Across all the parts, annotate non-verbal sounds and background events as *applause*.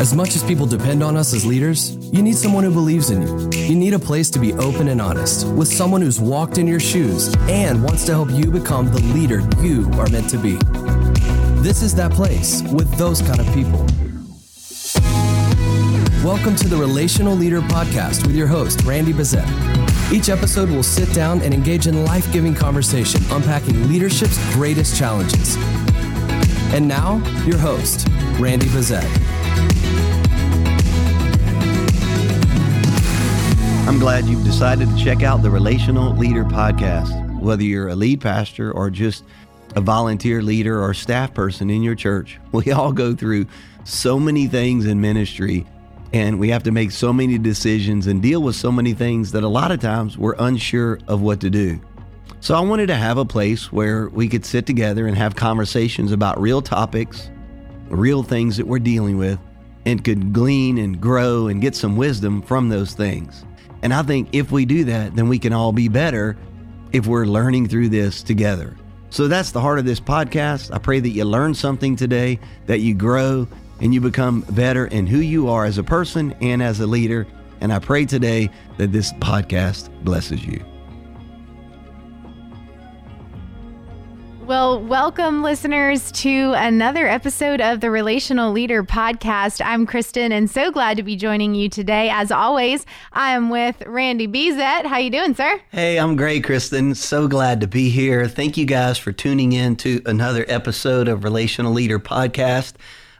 As much as people depend on us as leaders, you need someone who believes in you. You need a place to be open and honest with someone who's walked in your shoes and wants to help you become the leader you are meant to be. This is that place with those kind of people. Welcome to the Relational Leader Podcast with your host, Randy Bezet. Each episode will sit down and engage in life giving conversation unpacking leadership's greatest challenges. And now, your host, Randy Bezet. I'm glad you've decided to check out the Relational Leader Podcast. Whether you're a lead pastor or just a volunteer leader or staff person in your church, *laughs* we all go through so many things in ministry and we have to make so many decisions and deal with so many things that a lot of times we're unsure of what to do. So I wanted to have a place where we could sit together and have conversations about real topics, real things that we're dealing with, and could glean and grow and get some wisdom from those things. And I think if we do that, then we can all be better if we're learning through this together. So that's the heart of this podcast. I pray that you learn something today, that you grow, and you become better in who you are as a person and as a leader. And I pray today that this podcast blesses you. Well, welcome, listeners, to another episode of the Relational Leader Podcast. I'm Kristen, and so glad to be joining you today. As always, I am with Randy Bezet. How you doing, sir? Hey, I'm great, Kristen. So glad to be here. Thank you guys for tuning in to another episode of Relational Leader Podcast.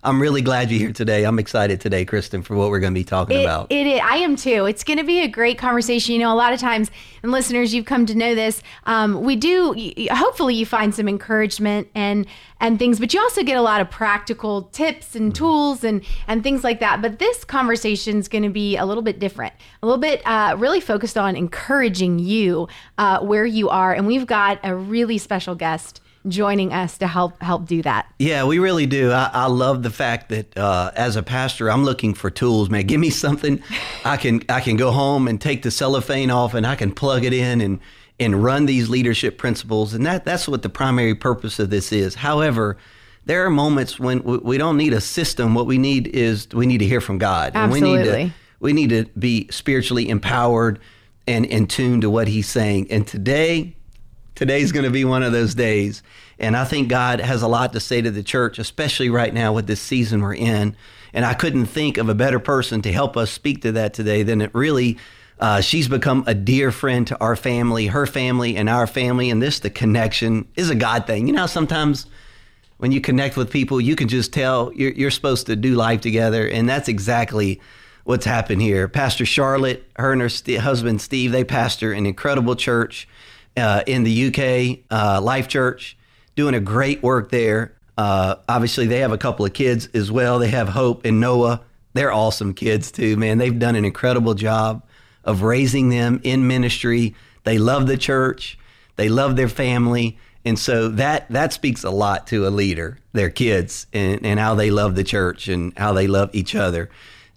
I'm really glad you're here today. I'm excited today, Kristen, for what we're going to be talking it, about. It is. I am too. It's going to be a great conversation. You know, a lot of times, and listeners, you've come to know this. Um, we do. Hopefully, you find some encouragement and and things, but you also get a lot of practical tips and mm-hmm. tools and and things like that. But this conversation is going to be a little bit different, a little bit uh, really focused on encouraging you uh, where you are, and we've got a really special guest joining us to help help do that. Yeah, we really do. I, I love the fact that uh, as a pastor, I'm looking for tools. Man, give me something I can I can go home and take the cellophane off, and I can plug it in and and run these leadership principles. And that that's what the primary purpose of this is. However. There are moments when we don't need a system. What we need is we need to hear from God. Absolutely. And we need to we need to be spiritually empowered and in tune to what He's saying. And today, Today's going to be one of those days. And I think God has a lot to say to the church, especially right now with this season we're in. And I couldn't think of a better person to help us speak to that today than it really. Uh, she's become a dear friend to our family, her family, and our family. And this, the connection, is a God thing. You know, sometimes when you connect with people, you can just tell you're, you're supposed to do life together. And that's exactly what's happened here. Pastor Charlotte, her and her st- husband Steve, they pastor an incredible church uh, in the UK, uh, Life Church, doing a great work there. Uh, obviously, they have a couple of kids as well. They have Hope and Noah. They're awesome kids too, man. They've done an incredible job of raising them in ministry. They love the church. They love their family. And so that that speaks a lot to a leader, their kids, and, and how they love the church and how they love each other.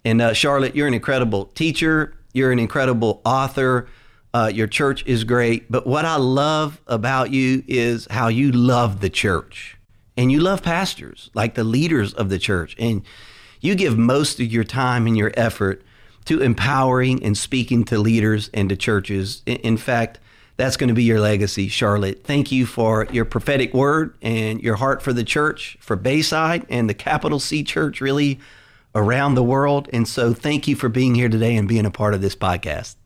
And uh, Charlotte, you're an incredible teacher. You're an incredible author. Uh, your church is great. But what I love about you is how you love the church and you love pastors, like the leaders of the church. And you give most of your time and your effort to empowering and speaking to leaders and to churches. In fact, that's going to be your legacy, Charlotte. Thank you for your prophetic word and your heart for the church, for Bayside and the capital C church, really around the world. And so thank you for being here today and being a part of this podcast.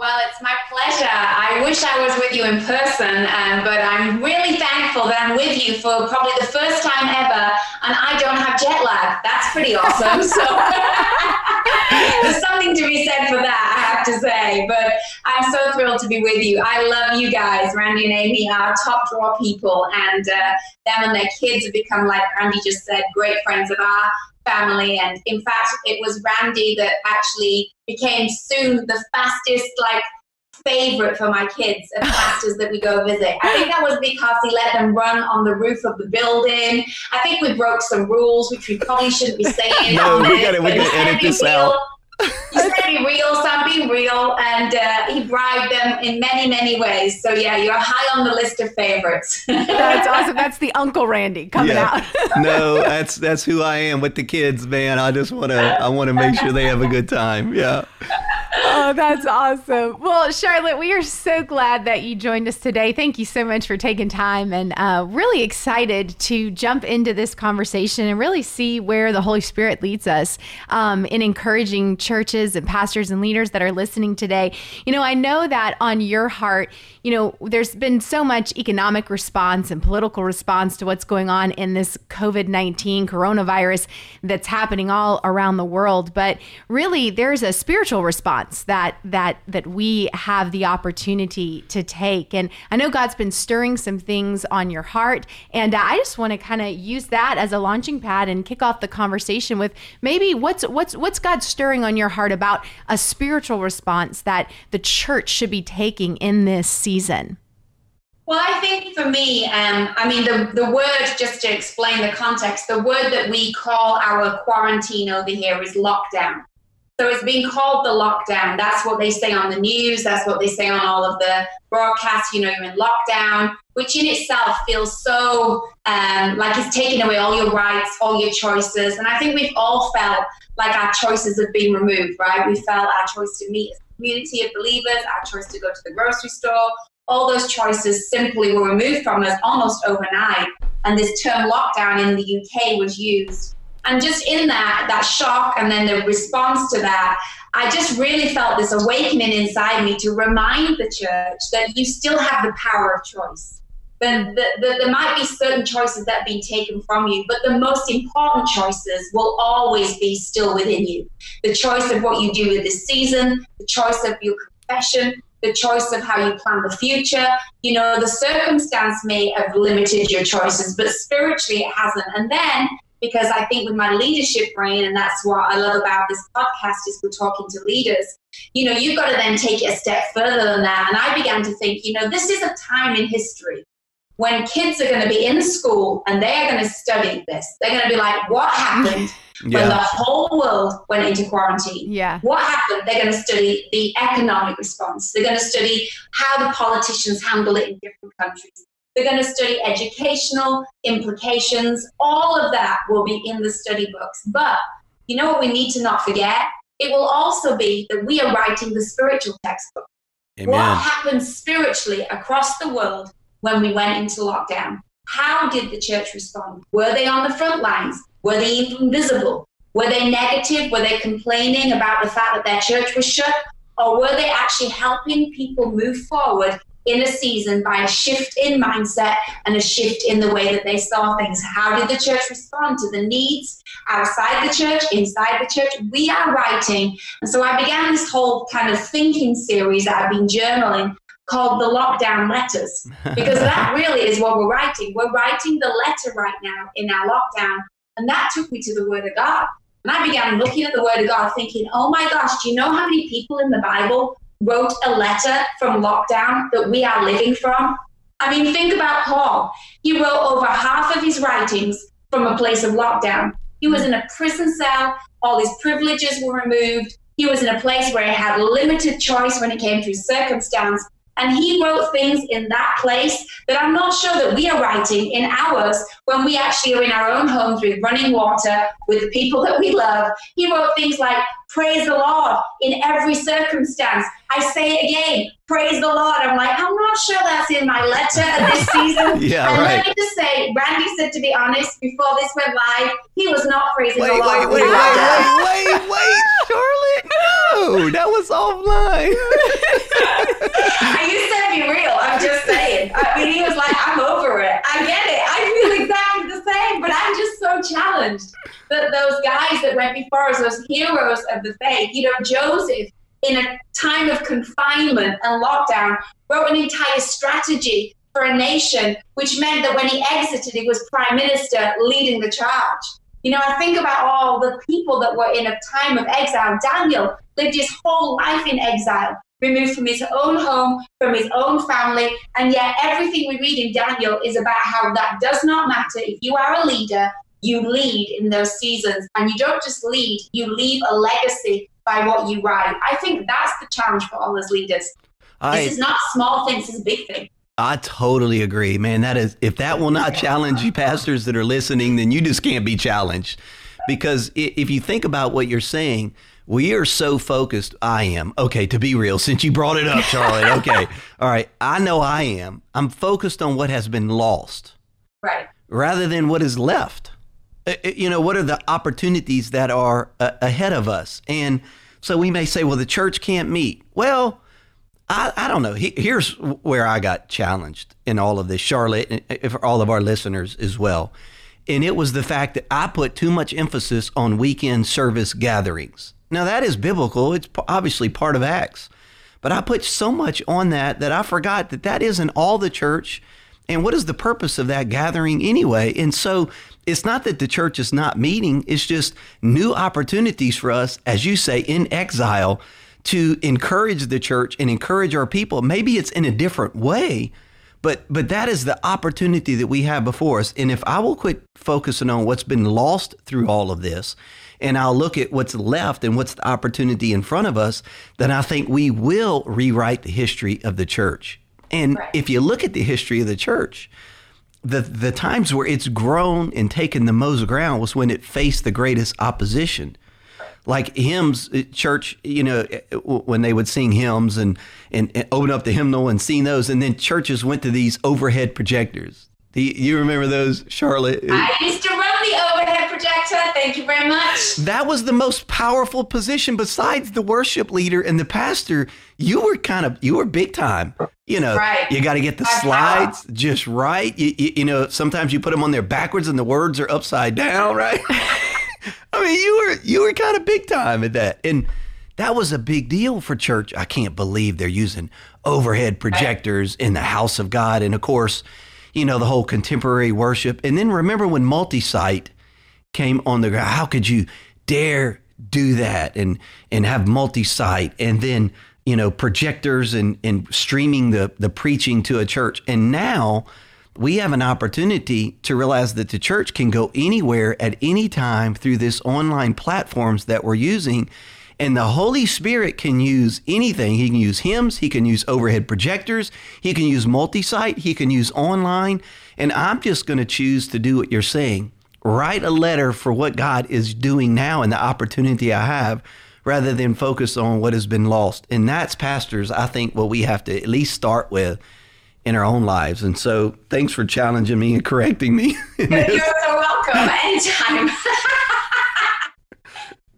Well, it's my pleasure. I wish I was with you in person, um, but I'm really thankful that I'm with you for probably the first time ever, and I don't have jet lag. That's pretty awesome. So *laughs* there's something to be said for that, I have to say. But I'm so thrilled to be with you. I love you guys. Randy and Amy are top draw people, and uh, them and their kids have become, like Randy just said, great friends of ours family. And in fact, it was Randy that actually became soon the fastest, like, favorite for my kids and *laughs* pastors that we go visit. I think that was because he let them run on the roof of the building. I think we broke some rules, which we probably shouldn't be saying. no, we got to we got to edit this out. He said be real, so I'm being real, and uh, he bribed them in many, many ways. So yeah, you're high on the list of favorites. *laughs* that's awesome. That's the Uncle Randy coming yeah. out. *laughs* no, *laughs* that's that's who I am with the kids, man. I just want to I want to make sure they have a good time. Yeah oh, that's awesome. Well, Charlotte, we are so glad that you joined us today. Thank you so much for taking time and uh, really excited to jump into this conversation and really see where the Holy Spirit leads us um, in encouraging churches and pastors and leaders that are listening today. You know, I know that on your heart, you know, there's been so much economic response and political response to what's going on in this COVID 19 coronavirus that's happening all around the world. But really, there's a spiritual response that, that, that we have the opportunity to take. And I know God's been stirring some things on your heart. And uh, I just want to kind of use that as a launching pad and kick off the conversation with maybe what's, what's, what's God stirring on your heart about a spiritual response that the church should be taking in this season season? Well, I think for me, um, I mean, the, the word, just to explain the context, the word that we call our quarantine over here is lockdown. So it's being called the lockdown. That's what they say on the news. That's what they say on all of the broadcasts. You know, you're in lockdown, which in itself feels so um, like it's taking away all your rights, all your choices. And I think we've all felt like our choices have been removed, right? We felt our choice to meet a community of believers, our choice to go to the grocery store, all those choices simply were removed from us almost overnight. And this term lockdown in the UK was used. And just in that, that shock and then the response to that, I just really felt this awakening inside me to remind the church that you still have the power of choice then the, the, there might be certain choices that have been taken from you, but the most important choices will always be still within you. The choice of what you do with this season, the choice of your confession, the choice of how you plan the future. You know, the circumstance may have limited your choices, but spiritually it hasn't. And then because I think with my leadership brain, and that's what I love about this podcast is we're talking to leaders. You know, you've got to then take it a step further than that. And I began to think, you know, this is a time in history when kids are going to be in school and they are going to study this, they're going to be like, what happened yeah. when the whole world went into quarantine? Yeah. What happened? They're going to study the economic response. They're going to study how the politicians handle it in different countries. They're going to study educational implications. All of that will be in the study books. But you know what we need to not forget? It will also be that we are writing the spiritual textbook. Amen. What happened spiritually across the world when we went into lockdown. How did the church respond? Were they on the front lines? Were they even visible? Were they negative? Were they complaining about the fact that their church was shut? Or were they actually helping people move forward in a season by a shift in mindset and a shift in the way that they saw things? How did the church respond to the needs outside the church, inside the church? We are writing. And so I began this whole kind of thinking series that I've been journaling called the lockdown letters *laughs* because that really is what we're writing. We're writing the letter right now in our lockdown. And that took me to the Word of God. And I began looking at the Word of God thinking, oh my gosh, do you know how many people in the Bible wrote a letter from lockdown that we are living from? I mean, think about Paul. He wrote over half of his writings from a place of lockdown. He was in a prison cell, all his privileges were removed. He was in a place where he had limited choice when it came to his circumstance. And he wrote things in that place that I'm not sure that we are writing in ours when we actually are in our own homes with running water, with people that we love. He wrote things like, Praise the Lord in every circumstance. I say it again, praise the Lord. I'm like, I'm not sure that's in my letter this *laughs* season. yeah, and right. let me just say, Randy said, to be honest, before this went live, he was not praising wait, the Lord. Wait, wait, wait, wait, wait, wait, Charlotte. No, that was offline. *laughs* you said be real. I'm just saying. I mean, he was like, I'm over it. I get it. I feel exactly but I'm just so challenged that those guys that went before us, those heroes of the faith, you know, Joseph, in a time of confinement and lockdown, wrote an entire strategy for a nation, which meant that when he exited, he was prime minister leading the charge. You know, I think about all the people that were in a time of exile. Daniel lived his whole life in exile, removed from his own home, from his own family, and yet everything we read in Daniel is about how that does not matter if you are a leader you lead in those seasons. And you don't just lead, you leave a legacy by what you write. I think that's the challenge for all as leaders. I, this is not small thing, this is a big thing. I totally agree, man. That is, if that will not challenge you pastors that are listening, then you just can't be challenged. Because if you think about what you're saying, we are so focused. I am. Okay, to be real, since you brought it up, Charlotte. *laughs* Okay. All right. I know I am. I'm focused on what has been lost. Right. Rather than what is left. Uh, uh, you know, what are the opportunities that are uh, ahead of us? And so we may say, well, the church can't meet. Well, I, I don't know. Here's where I got challenged in all of this, Charlotte, and for all of our listeners as well. And it was the fact that I put too much emphasis on weekend service gatherings. Now, that is biblical. It's obviously part of Acts. But I put so much on that that I forgot that that isn't all the church. And what is the purpose of that gathering anyway? And so it's not that the church is not meeting, it's just new opportunities for us, as you say, in exile to encourage the church and encourage our people. Maybe it's in a different way, but but that is the opportunity that we have before us. And if I will quit focusing on what's been lost through all of this and I'll look at what's left and what's the opportunity in front of us, then I think we will rewrite the history of the church. And right. if you look at the history of the church, the the times where it's grown and taken the most ground was when it faced the greatest opposition. Like hymns, uh, church, you know, uh, when they would sing hymns and, and, and open up the hymnal and sing those, and then churches went to these overhead projectors. Do you, remember those, Charlotte? I used to the overhead projector. Thank you very much. That was the most powerful position besides the worship leader and the pastor. You were kind of you were big time. You know, right. you got to get the slides just right. You, you, you, know, sometimes you put them on there backwards and the words are upside down, right? *laughs* I mean, you were you were kind of big time at that, and that was a big deal for church. I can't believe they're using overhead projectors in the house of God, and of course you know, the whole contemporary worship. And then remember when multi-site came on the ground, how could you dare do that and and have multi-site and then, you know, projectors and, and streaming the, the preaching to a church. And now we have an opportunity to realize that the church can go anywhere at any time through this online platforms that we're using and the Holy Spirit can use anything. He can use hymns, he can use overhead projectors, he can use multi site, he can use online. And I'm just going to choose to do what you're saying write a letter for what God is doing now and the opportunity I have rather than focus on what has been lost. And that's, pastors, I think what we have to at least start with in our own lives. And so thanks for challenging me and correcting me. *laughs* *laughs* You're so welcome. Anytime. *laughs*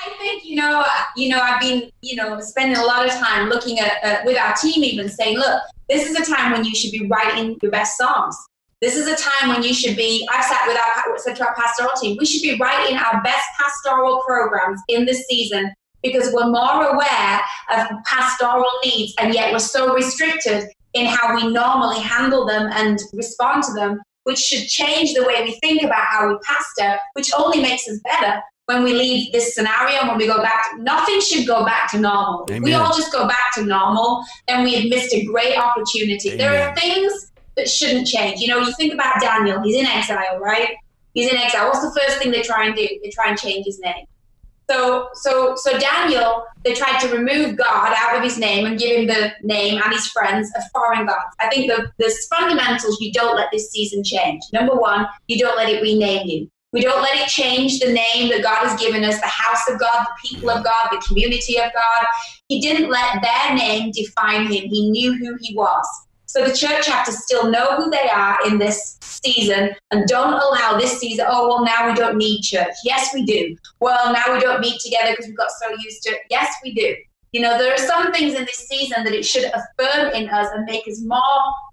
I think you know, you know, I've been, you know, spending a lot of time looking at uh, with our team, even saying, look, this is a time when you should be writing your best songs. This is a time when you should be. I've sat with our said to our pastoral team, we should be writing our best pastoral programs in this season because we're more aware of pastoral needs, and yet we're so restricted in how we normally handle them and respond to them which should change the way we think about how we pastor, which only makes us better when we leave this scenario, and when we go back, to, nothing should go back to normal. Amen. We all just go back to normal, then we have missed a great opportunity. Amen. There are things that shouldn't change. You know, you think about Daniel, he's in exile, right? He's in exile. What's the first thing they try and do? They try and change his name. So, so, so Daniel, they tried to remove God out of his name and give him the name and his friends of foreign gods. I think the, the fundamentals you don't let this season change. Number one, you don't let it rename you. We don't let it change the name that God has given us, the house of God, the people of God, the community of God. He didn't let their name define him. He knew who he was. So the church have to still know who they are in this season and don't allow this season, oh, well, now we don't need church. Yes, we do. Well, now we don't meet together because we've got so used to it. Yes, we do. You know, there are some things in this season that it should affirm in us and make us more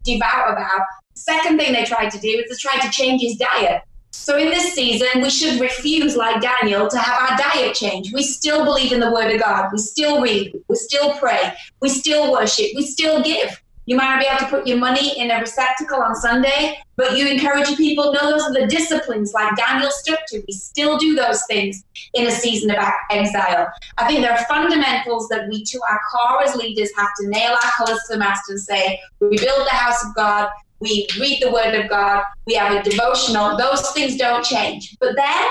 devout about. Second thing they tried to do is they tried to change his diet. So in this season, we should refuse, like Daniel, to have our diet change. We still believe in the Word of God. We still read. We still pray. We still worship. We still give. You might not be able to put your money in a receptacle on Sunday, but you encourage people. No, those are the disciplines like Daniel stuck to. We still do those things in a season of exile. I think there are fundamentals that we, to our core as leaders, have to nail our colors to the mast and say, we build the house of God we read the Word of God, we have a devotional. Those things don't change. But then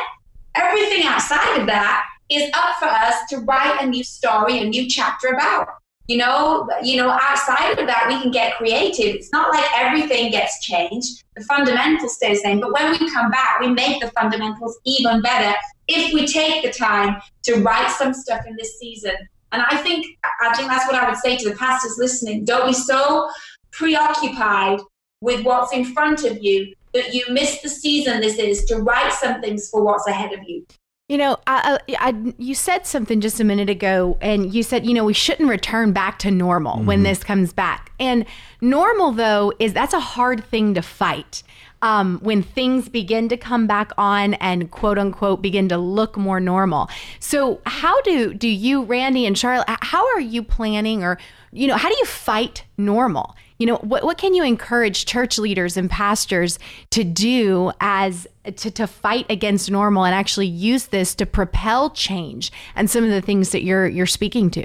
everything outside of that is up for us to write a new story, a new chapter about. You know, you know, outside of that, we can get creative. It's not like everything gets changed. The fundamentals stay the same. But when we come back, we make the fundamentals even better if we take the time to write some stuff in this season. And I think I think that's what I would say to the pastors listening. Don't be so preoccupied with what's in front of you that you miss the season this is to write some things for what's ahead of you. You know, I, I, you said something just a minute ago, and you said, you know, we shouldn't return back to normal mm-hmm. when this comes back. And normal, though, is that's a hard thing to fight. Um, when things begin to come back on and quote unquote begin to look more normal. So, how do do you, Randy and Charlotte, how are you planning, or you know, how do you fight normal? you know what, what can you encourage church leaders and pastors to do as to, to fight against normal and actually use this to propel change and some of the things that you're you're speaking to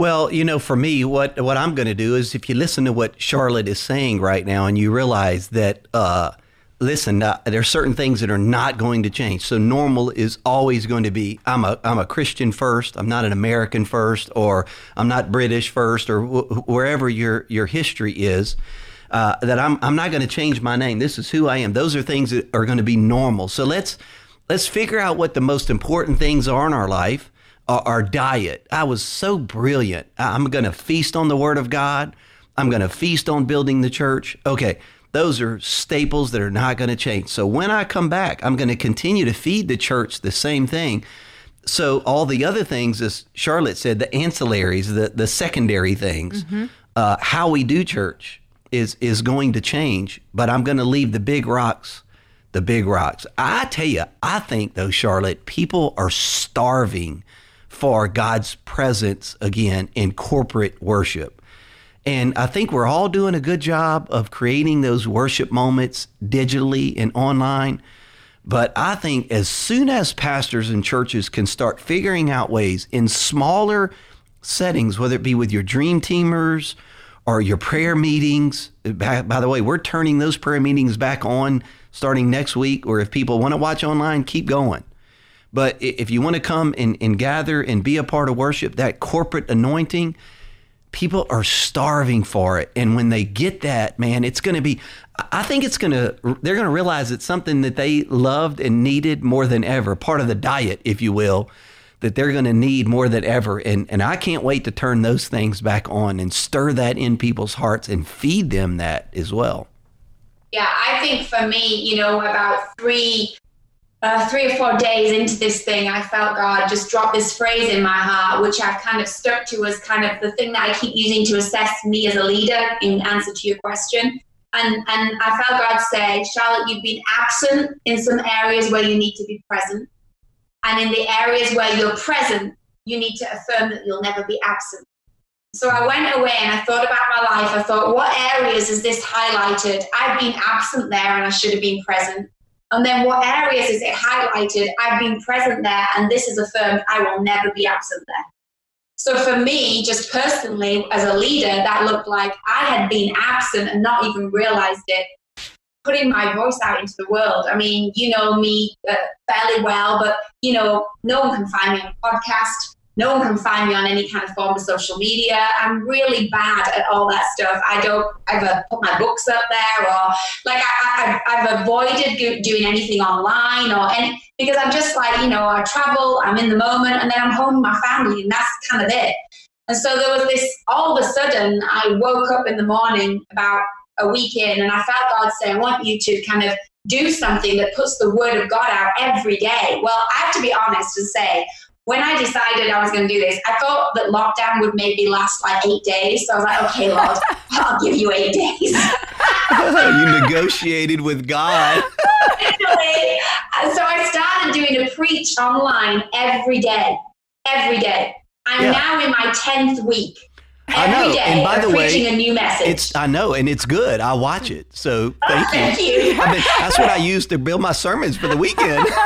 well, you know, for me, what what I'm going to do is if you listen to what Charlotte is saying right now, and you realize that uh, listen, uh, there are certain things that are not going to change. So normal is always going to be I'm a I'm a Christian first. I'm not an American first, or I'm not British first, or wh- wherever your your history is. Uh, that I'm I'm not going to change my name. This is who I am. Those are things that are going to be normal. So let's let's figure out what the most important things are in our life. Our, our diet. I was so brilliant. I'm going to feast on the Word of God. I'm going to feast on building the church. Okay those are staples that are not going to change. So when I come back, I'm going to continue to feed the church the same thing. So all the other things, as Charlotte said, the ancillaries, the the secondary things, mm-hmm. uh, how we do church is is going to change. But I'm going to leave the big rocks, the big rocks. I tell you, I think though, Charlotte, people are starving for God's presence again in corporate worship. And I think we're all doing a good job of creating those worship moments digitally and online. But I think as soon as pastors and churches can start figuring out ways in smaller settings, whether it be with your dream teamers or your prayer meetings, by, by the way, we're turning those prayer meetings back on starting next week, or if people want to watch online, keep going. But if you want to come and, and gather and be a part of worship, that corporate anointing, people are starving for it. And when they get that man it's going to be i think it's going to they're going to realize it's something that they loved and needed more than ever part of the diet if you will that they're going to need more than ever. And and i can't wait to turn those things back on and stir that in people's hearts and feed them that as well. Yeah i think for me you know about three uh, three or four days into this thing, I felt God just drop this phrase in my heart, which I've kind of stuck to as kind of the thing that I keep using to assess me as a leader in answer to your question. And, and I felt God say, Charlotte, you've been absent in some areas where you need to be present. And in the areas where you're present, you need to affirm that you'll never be absent. So I went away and I thought about my life. I thought, what areas is this highlighted? I've been absent there and I should have been present. And then what areas is it highlighted? I've been present there and this is affirmed I will never be absent there. So for me, just personally, as a leader, that looked like I had been absent and not even realized it, putting my voice out into the world. I mean, you know me uh, fairly well, but you know, no one can find me on a podcast. No one can find me on any kind of form of social media. I'm really bad at all that stuff. I don't ever put my books up there or like I, have avoided doing anything online or any because I'm just like, you know, I travel, I'm in the moment, and then I'm home with my family, and that's kind of it. And so there was this all of a sudden, I woke up in the morning about a week in, and I felt God say, I want you to kind of do something that puts the word of God out every day. Well, I have to be honest and say, when I decided I was going to do this, I thought that lockdown would maybe last like eight days. So I was like, okay, Lord, *laughs* I'll give you eight days. *laughs* you negotiated with God. so I started doing a preach online every day, every day. I'm yeah. now in my 10th week. I know. and by the way, preaching a new message. It's I know, and it's good. I watch it. So oh, thank oh, you. Thank you. Been, that's what I use to build my sermons for the weekend. *laughs*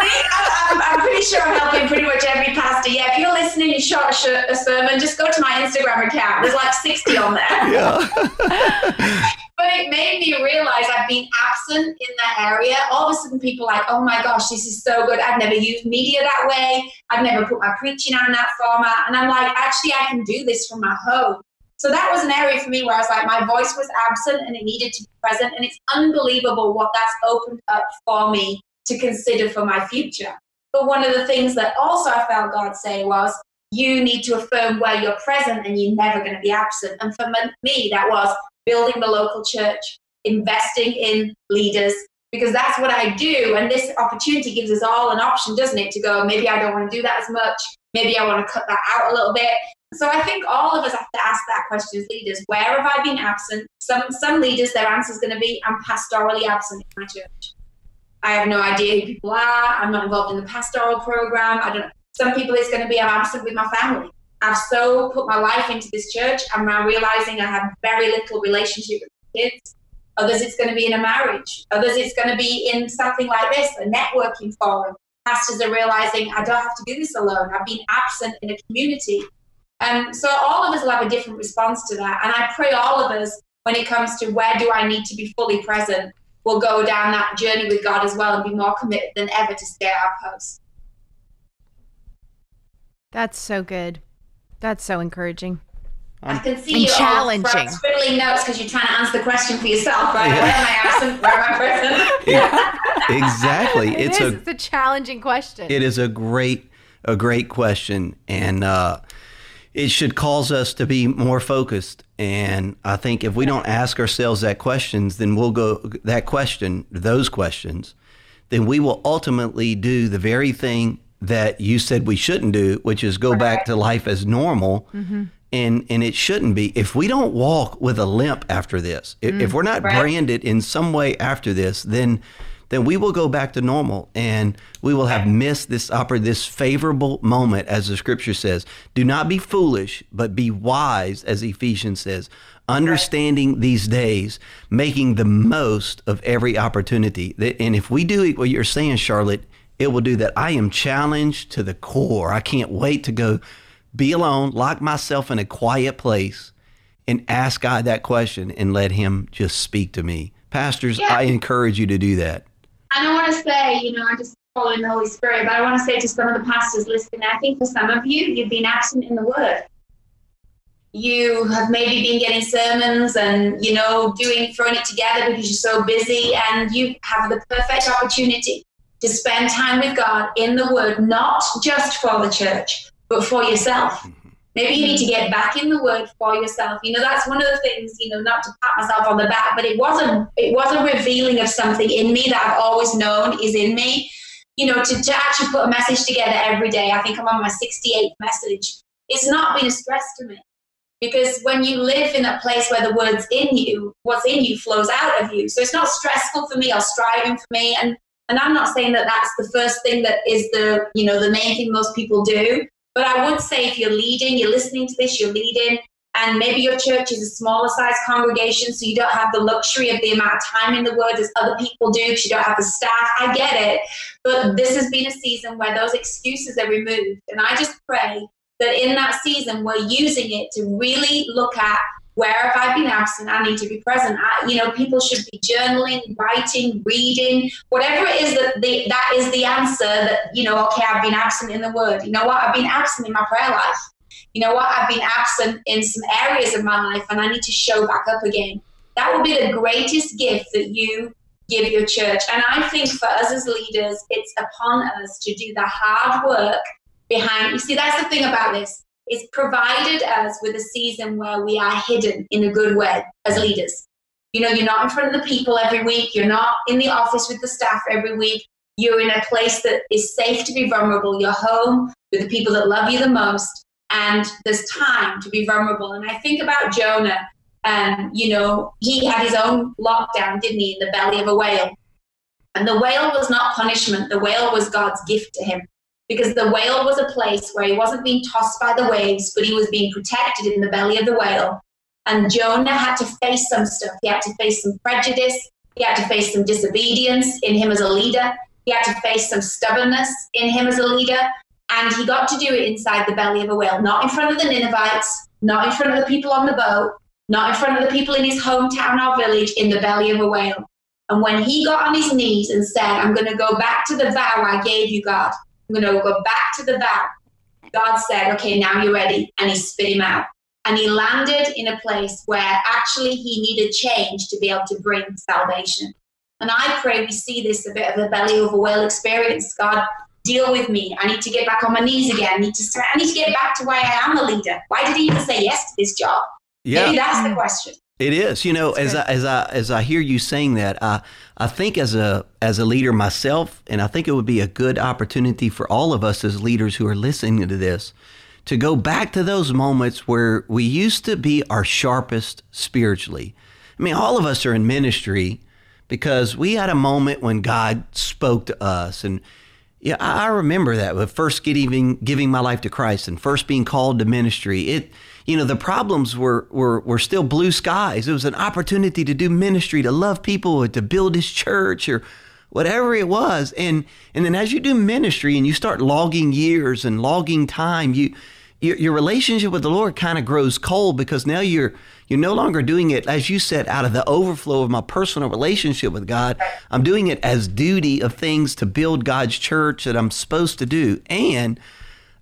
Sure I'm helping pretty much every pastor. Yeah, if you're listening, you shot a, a sermon, just go to my Instagram account. There's like 60 on there. *laughs* Yeah. *laughs* But it made me realize I've been absent in that area. All of a sudden, people are like, oh my gosh, this is so good. I've never used media that way. I've never put my preaching on that format. And I'm like, actually, I can do this from my home. So that was an area for me where I was like, my voice was absent and it needed to be present. And it's unbelievable what that's opened up for me to consider for my future. But one of the things that also I felt God say was, you need to affirm where you're present and you're never going to be absent. And for me, that was building the local church, investing in leaders, because that's what I do. And this opportunity gives us all an option, doesn't it, to go, maybe I don't want to do that as much. Maybe I want to cut that out a little bit. So I think all of us have to ask that question as leaders. Where have I been absent? Some some leaders, their answer is going to be, I'm pastorally absent in my church. I have no idea who people are. I'm not involved in the pastoral program. I don't. Some people it's going to be I'm absent with my family. I've so put my life into this church. I'm now realizing I have very little relationship with kids. Others it's going to be in a marriage. Others it's going to be in something like this, a networking forum. Pastors are realizing I don't have to do this alone. I've been absent in a community um, so all of us will have a different response to that. And I pray all of us, when it comes to where do I need to be fully present, will go down that journey with God as well and be more committed than ever to stay at our post. That's so good. That's so encouraging. I can see and you challenging. all scribbling notes because you're trying to answer the question for yourself, right? Yeah. Where am I absent? Where am I present? yeah, exactly. It it's is. a it's a challenging question. it is a great a great question, and uh, it should cause us to be more focused. And I think if we don't ask ourselves that questions, then we'll go that question, those questions, then we will ultimately do the very thing that you said we shouldn't do, which is go back to life as normal. Mm-hmm. And, and it shouldn't be. If we don't walk with a limp after this, if, if we're not Right. branded in some way after this, then then we will go back to normal and we will have missed this oppor- this favorable moment as the scripture says. Do not be foolish but be wise as ephesians says. Understanding these days making the most of every opportunity. And if we do what you're saying charlotte it will do that. I am challenged to the core. I can't wait to go be alone lock myself in a quiet place and ask god that question and let him just speak to me. Pastors Yeah. i encourage you to do that And I want to say, you know, I'm just following the Holy Spirit, but I want to say to some of the pastors listening, I think for some of you, you've been absent in the Word. You have maybe been getting sermons and, you know, doing, throwing it together because you're so busy, and you have the perfect opportunity to spend time with God in the Word, not just for the church, but for yourself. Maybe you need to get back in the word for yourself. You know, that's one of the things, you know, not to pat myself on the back, but it was a it was a revealing of something in me that I've always known is in me. You know, to, to actually put a message together every day. I think I'm on my 68th message. It's not been a stress to me. Because when you live in a place where the word's in you, what's in you flows out of you. So it's not stressful for me or striving for me. And and I'm not saying that that's the first thing that is the you know the main thing most people do. But I would say if you're leading, you're listening to this, you're leading, and maybe your church is a smaller size congregation, so you don't have the luxury of the amount of time in the Word as other people do because you don't have the staff. I get it. But this has been a season where those excuses are removed. And I just pray that in that season, we're using it to really look at where have I been absent? I need to be present. I, you know, people should be journaling, writing, reading, whatever it is that the, that is the answer that, you know, okay, I've been absent in the word. You know what? I've been absent in my prayer life. You know what? I've been absent in some areas of my life and I need to show back up again. That will be the greatest gift that you give your church. And I think for us as leaders, it's upon us to do the hard work behind. You see, that's the thing about this. It's provided us with a season where we are hidden in a good way as leaders. You know, you're not in front of the people every week. You're not in the office with the staff every week. You're in a place that is safe to be vulnerable. You're home with the people that love you the most. And there's time to be vulnerable. And I think about Jonah. And, you know, he had his own lockdown, didn't he, in the belly of a whale. And the whale was not punishment, the whale was God's gift to him because the whale was a place where he wasn't being tossed by the waves, but he was being protected in the belly of the whale. And Jonah had to face some stuff. He had to face some prejudice. He had to face some disobedience in him as a leader. He had to face some stubbornness in him as a leader. And he got to do it inside the belly of a whale, not in front of the Ninevites, not in front of the people on the boat, not in front of the people in his hometown or village, in the belly of a whale. And when he got on his knees and said, I'm going to go back to the vow I gave you, God, I'm going to go back to the vow, God said, Okay, now you're ready. And he spit him out. And he landed in a place where actually he needed change to be able to bring salvation. And I pray we see this a bit of a belly a whale experience. God, deal with me. I need to get back on my knees again. I need to, I need to get back to why I am a leader. Why did he even say yes to this job? Yeah. Maybe that's the question. It is, you know, as I, as I as I hear you saying that, I I think as a as a leader myself, and I think it would be a good opportunity for all of us as leaders who are listening to this, to go back to those moments where we used to be our sharpest spiritually. I mean, all of us are in ministry because we had a moment when God spoke to us, and yeah, I remember that with first giving giving my life to Christ and first being called to ministry. It you know, the problems were, were, were still blue skies. It was an opportunity to do ministry, to love people, to build his church, or whatever it was. And, and then as you do ministry and you start logging years and logging time, you, your, your relationship with the Lord kind of grows cold because now you're, you're no longer doing it, as you said, out of the overflow of my personal relationship with God. I'm doing it as duty of things to build God's church that I'm supposed to do. And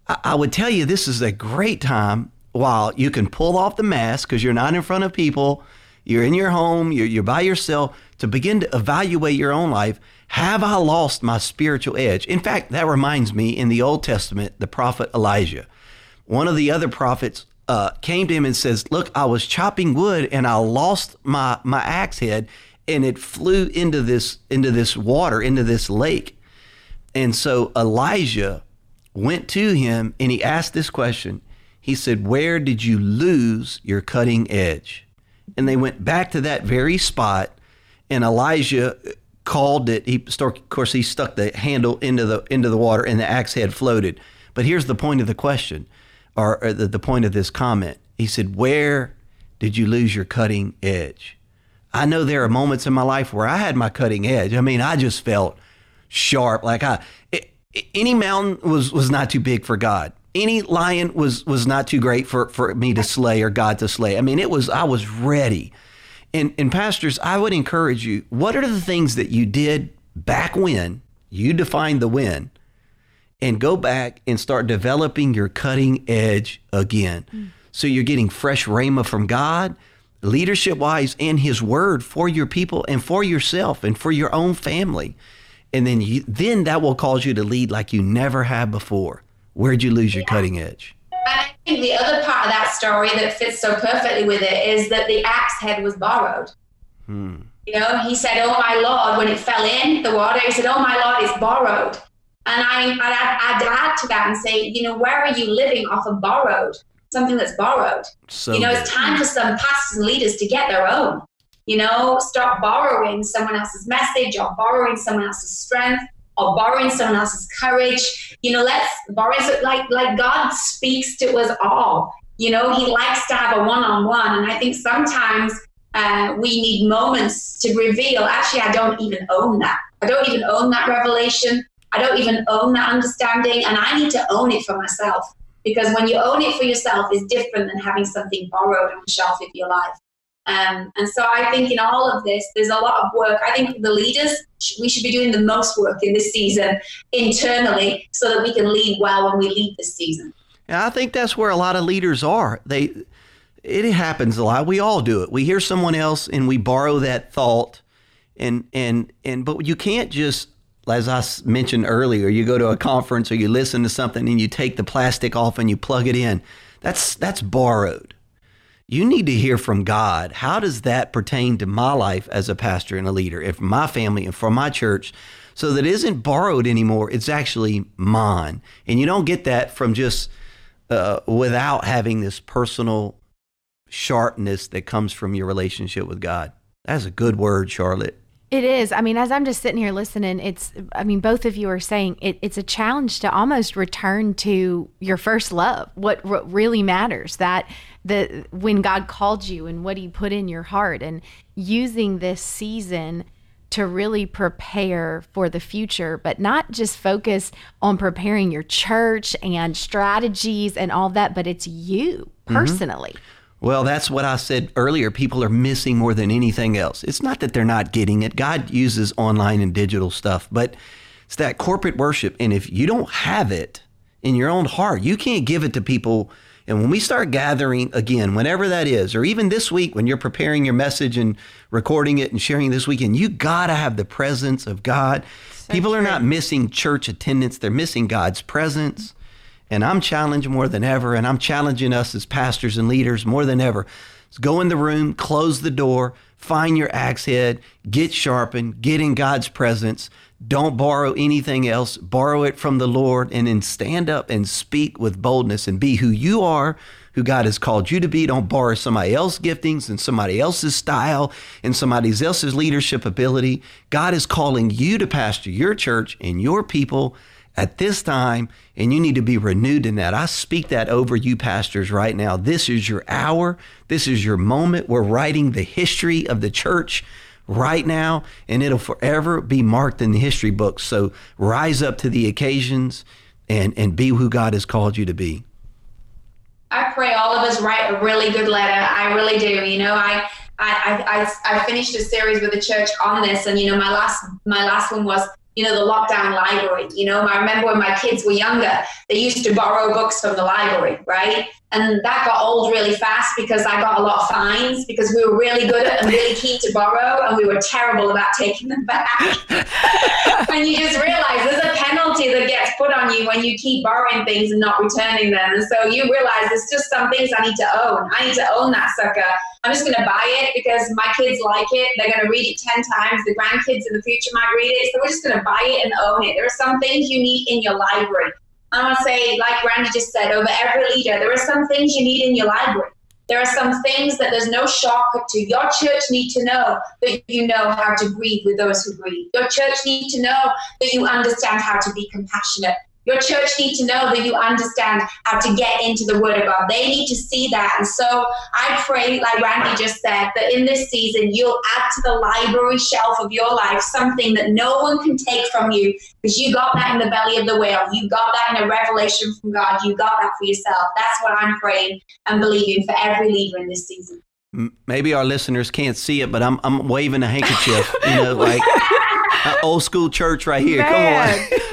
I would tell you, this is a great time while you can pull off the mask because you're not in front of people, you're in your home, you're, you're by yourself, to begin to evaluate your own life. Have I lost my spiritual edge? In fact, that reminds me in the Old Testament, the prophet Elijah. One of the other prophets uh, came to him and says, Look, I was chopping wood and I lost my, my axe head and it flew into this into this water, into this lake. And so Elijah went to him and he asked this question. He said, Where did you lose your cutting edge? And they went back to that very spot, and Elijah called it. He, of course, he stuck the handle into the into the water, and the axe head floated. But here's the point of the question, or, or the, the point of this comment. He said, "Where did you lose your cutting edge?" I know there are moments in my life where I had my cutting edge. I mean, I just felt sharp. Like I, it, any mountain was was not too big for God any lion was was not too great for for me to slay or God to slay. I mean, it was I was ready. And and pastors, I would encourage you. What are the things that you did back when you defined the win? and go back and start developing your cutting edge again. Mm. So you're getting fresh rhema from God, leadership wise, and His Word for your people and for yourself and for your own family. And then you, then that will cause you to lead like you never have before. Where'd you lose your yeah. cutting edge? I think the other part of that story that fits so perfectly with it is that the axe head was borrowed. Hmm. You know, he said, "Oh my Lord," when it fell in the water. He said, "Oh my Lord, it's borrowed." And I, I'd, I'd add to that and say, you know, where are you living off of borrowed? Something that's borrowed. So you know, it's time for some pastors and leaders to get their own. You know, stop borrowing someone else's message or borrowing someone else's strength or borrowing someone else's courage. You know, let's borrow like like God speaks to us all. You know, He likes to have a one-on-one, and I think sometimes uh, we need moments to reveal. Actually, I don't even own that. I don't even own that revelation. I don't even own that understanding, and I need to own it for myself. Because when you own it for yourself, is different than having something borrowed on the shelf of your life. Um, and so I think in all of this, there's a lot of work. I think the leaders, we should be doing the most work in this season internally so that we can lead well when we lead this season. And I think that's where a lot of leaders are. They, it happens a lot. We all do it. We hear someone else and we borrow that thought, and and and but you can't just, as I mentioned earlier, you go to a conference or you listen to something and you take the plastic off and you plug it in. That's that's borrowed you need to hear from God. How does that pertain to my life as a pastor and a leader, if my family and for my church, so that isn't borrowed anymore? It's actually mine, and you don't get that from just uh, without having this personal sharpness that comes from your relationship with God. That's a good word, Charlotte. It is. I mean, as I'm just sitting here listening, it's, I mean, both of you are saying it, it's a challenge to almost return to your first love, what, what really matters, that the, when God called you and what he put in your heart and using this season to really prepare for the future, but not just focus on preparing your church and strategies and all that, but it's you mm-hmm. personally. Mm-hmm. Well, that's what I said earlier. People are missing more than anything else. It's not that they're not getting it. God uses online and digital stuff, but it's that corporate worship. And if you don't have it in your own heart, you can't give it to people. And when we start gathering again, whenever that is, or even this week when you're preparing your message and recording it and sharing this weekend, you got to have the presence of God. So people true. are not missing church attendance, they're missing God's presence. And I'm challenged more than ever, and I'm challenging us as pastors and leaders more than ever. Let's go in the room, close the door, find your axe head, get sharpened, get in God's presence. Don't borrow anything else. Borrow it from the Lord and then stand up and speak with boldness and be who you are, who God has called you to be. Don't borrow somebody else's giftings and somebody else's style and somebody else's leadership ability. God is calling you to pastor your church and your people at this time, and you need to be renewed in that. I speak that over you, pastors, right now. This is your hour. This is your moment. We're writing the history of the church right now, and it'll forever be marked in the history books. So rise up to the occasions and, and be who God has called you to be. I pray all of us write a really good letter. I really do. You know, I I, I, I finished a series with the church on this, and you know, my last my last one was you know, the lockdown library. You know, I remember when my kids were younger, they used to borrow books from the library, right? And that got old really fast because I got a lot of fines because we were really good at and really keen to borrow and we were terrible about taking them back. *laughs* and you just realize there's a penalty that gets put on you when you keep borrowing things and not returning them. And so you realize there's just some things I need to own. I need to own that sucker. I'm just going to buy it because my kids like it. They're going to read it 10 times. The grandkids in the future might read it. So we're just going to buy it and own it. There are some things you need in your library. I want to say, like Randy just said, over every leader, there are some things you need in your library. There are some things that there's no shortcut to. Your church need to know that you know how to grieve with those who grieve. Your church need to know that you understand how to be compassionate. Your church need to know that you understand how to get into the Word of God. They need to see that. And so I pray, like Randy just said, that in this season you'll add to the library shelf of your life something that no one can take from you because you got that in the belly of the whale. You got that in a revelation from God. You got that for yourself. That's what I'm praying and believing for every leader in this season. Maybe our listeners can't see it, but I'm, I'm waving a handkerchief, you know, *laughs* like old school church right here. Man. Come on *laughs*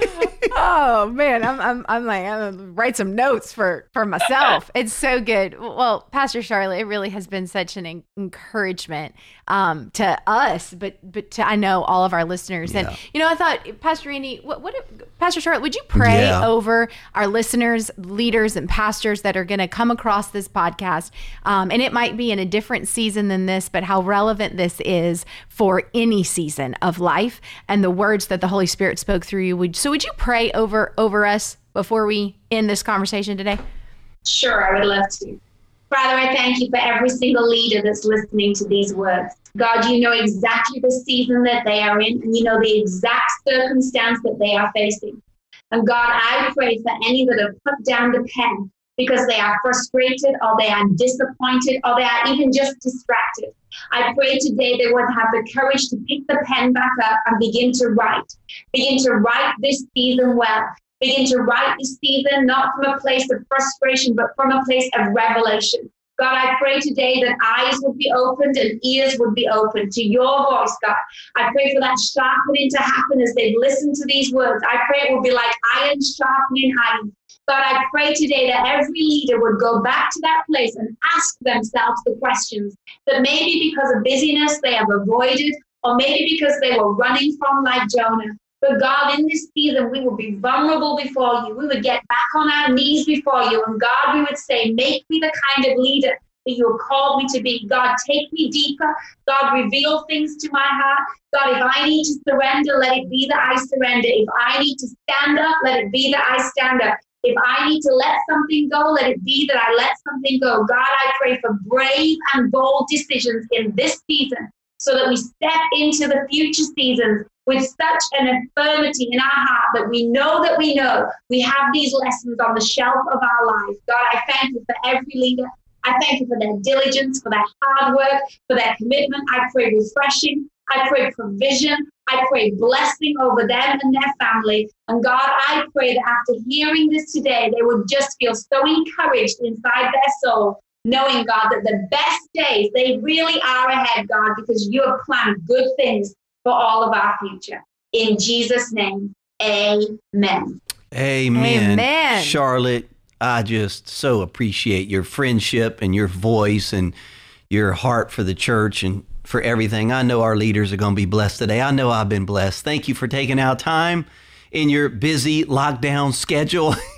oh man, I'm I'm I'm like I'm gonna write some notes for for myself. *laughs* It's so good. Well, Pastor Charlotte, it really has been such an encouragement um, to us, but but to I know all of our listeners. Yeah. And you know, I thought Pastor Randy, what what Pastor Charlotte, would you pray yeah. over our listeners, leaders, and pastors that are going to come across this podcast? Um, and it might be in a different season than this, but how relevant this is for any season of life and the words that the Holy Spirit spoke through you. Would so would you pray over over us before we end this conversation today? Sure, I would love to. Father, I thank you for every single leader that's listening to these words. God, you know exactly the season that they are in, and you know the exact circumstance that they are facing. And God, I pray for any that have put down the pen because they are frustrated or they are disappointed or they are even just distracted. I pray today they would have the courage to pick the pen back up and begin to write. Begin to write this season well. Begin to write this season not from a place of frustration, but from a place of revelation. God, I pray today that eyes would be opened and ears would be opened to your voice, God. I pray for that sharpening to happen as they listen to these words. I pray it will be like iron sharpening iron. God, I pray today that every leader would go back to that place and ask themselves the questions that maybe because of busyness they have avoided, or maybe because they were running from like Jonah. But God, in this season, we will be vulnerable before you. We would get back on our knees before you. And God, we would say, Make me the kind of leader that you have called me to be. God, take me deeper. God, reveal things to my heart. God, if I need to surrender, let it be that I surrender. If I need to stand up, let it be that I stand up. If I need to let something go, let it be that I let something go. God, I pray for brave and bold decisions in this season so that we step into the future seasons with such an affirmity in our heart that we know that we know we have these lessons on the shelf of our lives. God, I thank you for every leader. I thank you for their diligence, for their hard work, for their commitment. I pray refreshing. I pray provision. I pray blessing over them and their family. And God, I pray that after hearing this today, they would just feel so encouraged inside their soul knowing, God, that the best days, they really are ahead, God, because you have planned good things for all of our future. In Jesus' name, amen. Amen. Amen. Charlotte, I just so appreciate your friendship and your voice and your heart for the church and for everything. I know our leaders are going to be blessed today. I know I've been blessed. Thank you for taking out time in your busy lockdown schedule. *laughs*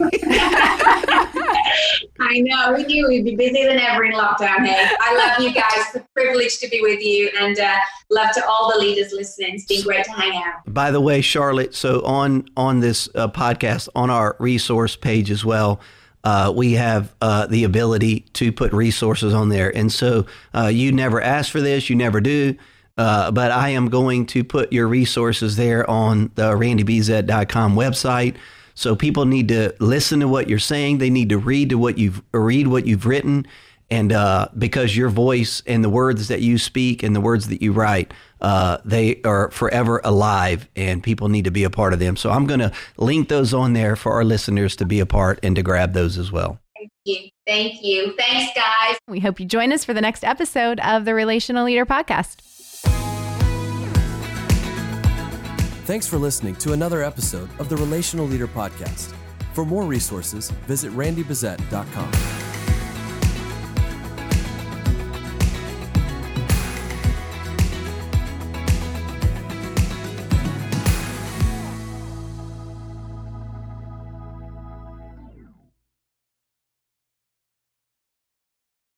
I know. We knew we'd be busier than ever in lockdown. Hey, I love you guys. It's a privilege to be with you, and uh, love to all the leaders listening. It's been great to hang out. By the way, Charlotte, so on on this uh, podcast, on our resource page as well, uh, we have uh, the ability to put resources on there. And so uh, you never ask for this, you never do. Uh, but I am going to put your resources there on the randybezet.com website. So people need to listen to what you're saying. They need to read to what you've read what you've written, and uh, because your voice and the words that you speak and the words that you write, uh, they are forever alive, and people need to be a part of them. So I'm going to link those on there for our listeners to be a part and to grab those as well. Thank you. Thank you. Thanks, guys. We hope you join us for the next episode of the Relational Leader Podcast. Thanks for listening to another episode of the Relational Leader Podcast. For more resources, visit randybezet.com.